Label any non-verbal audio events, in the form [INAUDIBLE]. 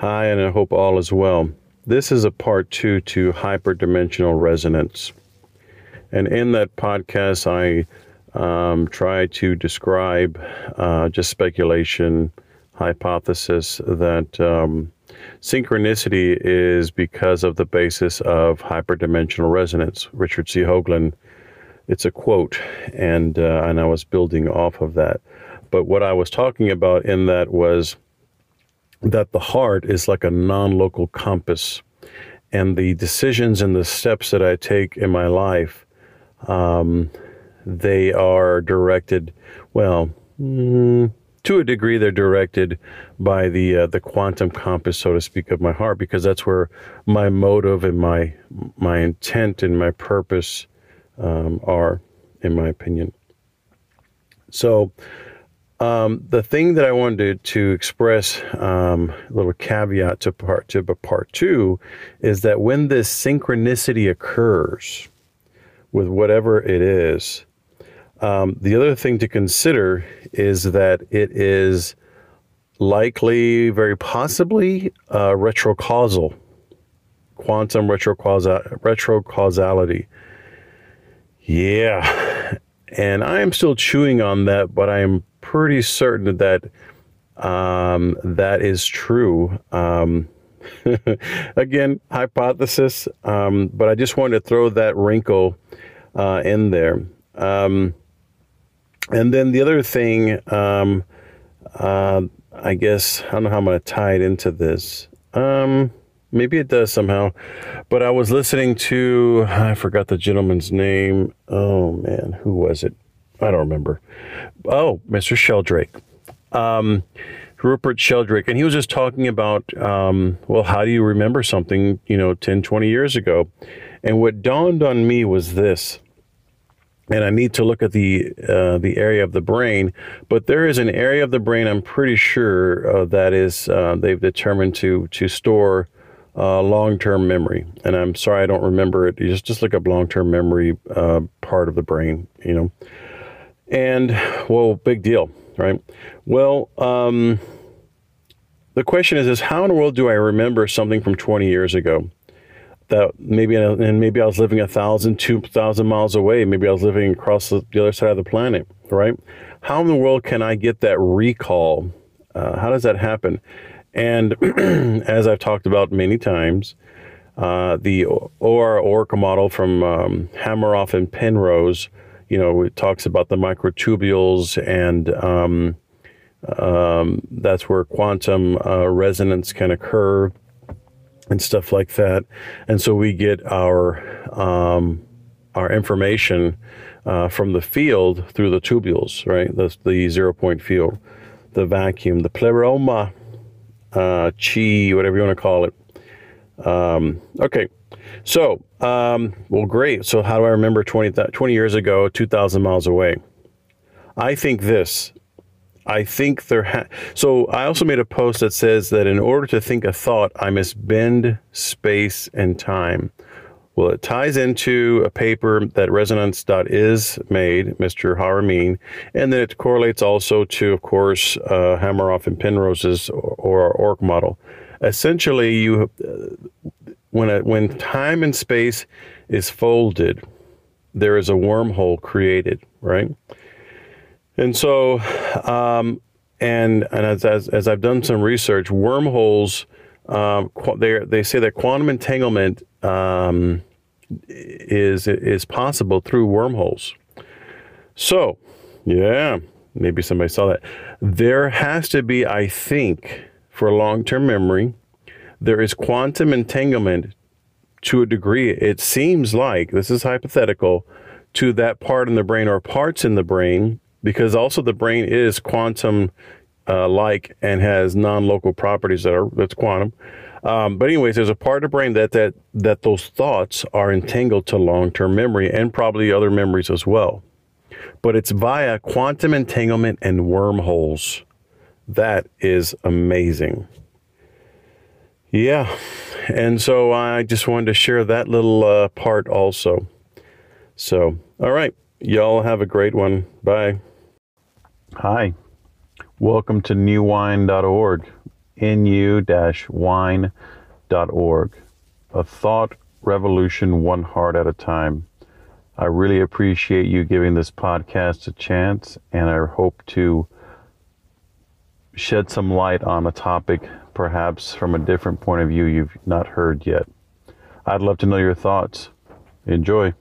Hi, and I hope all is well. This is a part two to hyperdimensional resonance. And in that podcast, I um, try to describe uh, just speculation, hypothesis that um, synchronicity is because of the basis of hyperdimensional resonance. Richard C. Hoagland, it's a quote, and uh, and I was building off of that. But what I was talking about in that was that the heart is like a non-local compass, and the decisions and the steps that I take in my life, um, they are directed. Well. Mm, to a degree, they're directed by the uh, the quantum compass, so to speak, of my heart, because that's where my motive and my my intent and my purpose um, are, in my opinion. So, um, the thing that I wanted to, to express, um, a little caveat to part to part two, is that when this synchronicity occurs with whatever it is, um, the other thing to consider is that it is likely, very possibly, uh, retrocausal, quantum retrocausal, retrocausality. Yeah. [LAUGHS] And I am still chewing on that, but I am pretty certain that um, that is true. Um, [LAUGHS] again, hypothesis, um, but I just wanted to throw that wrinkle uh, in there. Um, and then the other thing, um, uh, I guess, I don't know how I'm going to tie it into this. Um, maybe it does somehow. But I was listening to, I forgot the gentleman's name. Oh, man, who was it? I don't remember. Oh, Mr. Sheldrake. Um, Rupert Sheldrake. And he was just talking about, um, well, how do you remember something, you know, 10, 20 years ago? And what dawned on me was this and I need to look at the uh, the area of the brain. But there is an area of the brain I'm pretty sure uh, that is uh, they've determined to to store uh, long term memory. And I'm sorry I don't remember it. You just just look up long term memory uh, part of the brain, you know. And well, big deal, right? Well. Um, the question is, is how in the world do I remember something from 20 years ago? that maybe and maybe I was living a thousand, two thousand miles away. Maybe I was living across the, the other side of the planet, right? How in the world can I get that recall? Uh, how does that happen? And [CLEARS THROAT] as I've talked about many times, uh, the OR Orca model from um, and Penrose, you know, it talks about the microtubules and um, um, that's where quantum uh, resonance can occur and stuff like that. And so we get our um, our information uh, from the field through the tubules, right? The, the zero point field, the vacuum, the pleroma, uh, chi, whatever you want to call it. Um, okay, so um, well, great. So how do I remember 20, 20 years ago, 2,000 miles away? I think this I think there ha- so I also made a post that says that in order to think a thought, I must bend space and time. Well, it ties into a paper that Resonance.is made, Mr. Haramein, and then it correlates also to, of course, uh, and Penrose's or, or ORC model. Essentially, you uh, when a, when time and space is folded, there is a wormhole created, right? And so, um, and and as, as, as I've done some research, wormholes um, they they say that quantum entanglement um, is is possible through wormholes. So, yeah, maybe somebody saw that. There has to be, I think, for long term memory, there is quantum entanglement to a degree. It seems like this is hypothetical to that part in the brain or parts in the brain because also the brain is quantum uh, like and has non-local properties that are that's quantum. Um, but anyways, there's a part of the brain that that that those thoughts are entangled to long-term memory and probably other memories as well. But it's via quantum entanglement and wormholes. That is amazing. Yeah. And so I just wanted to share that little uh, part also. So, all right. Y'all have a great one. Bye. Hi, welcome to nuwine.org. nu-wine.org. A thought revolution one heart at a time. I really appreciate you giving this podcast a chance, and I hope to shed some light on a topic perhaps from a different point of view you've not heard yet. I'd love to know your thoughts. Enjoy.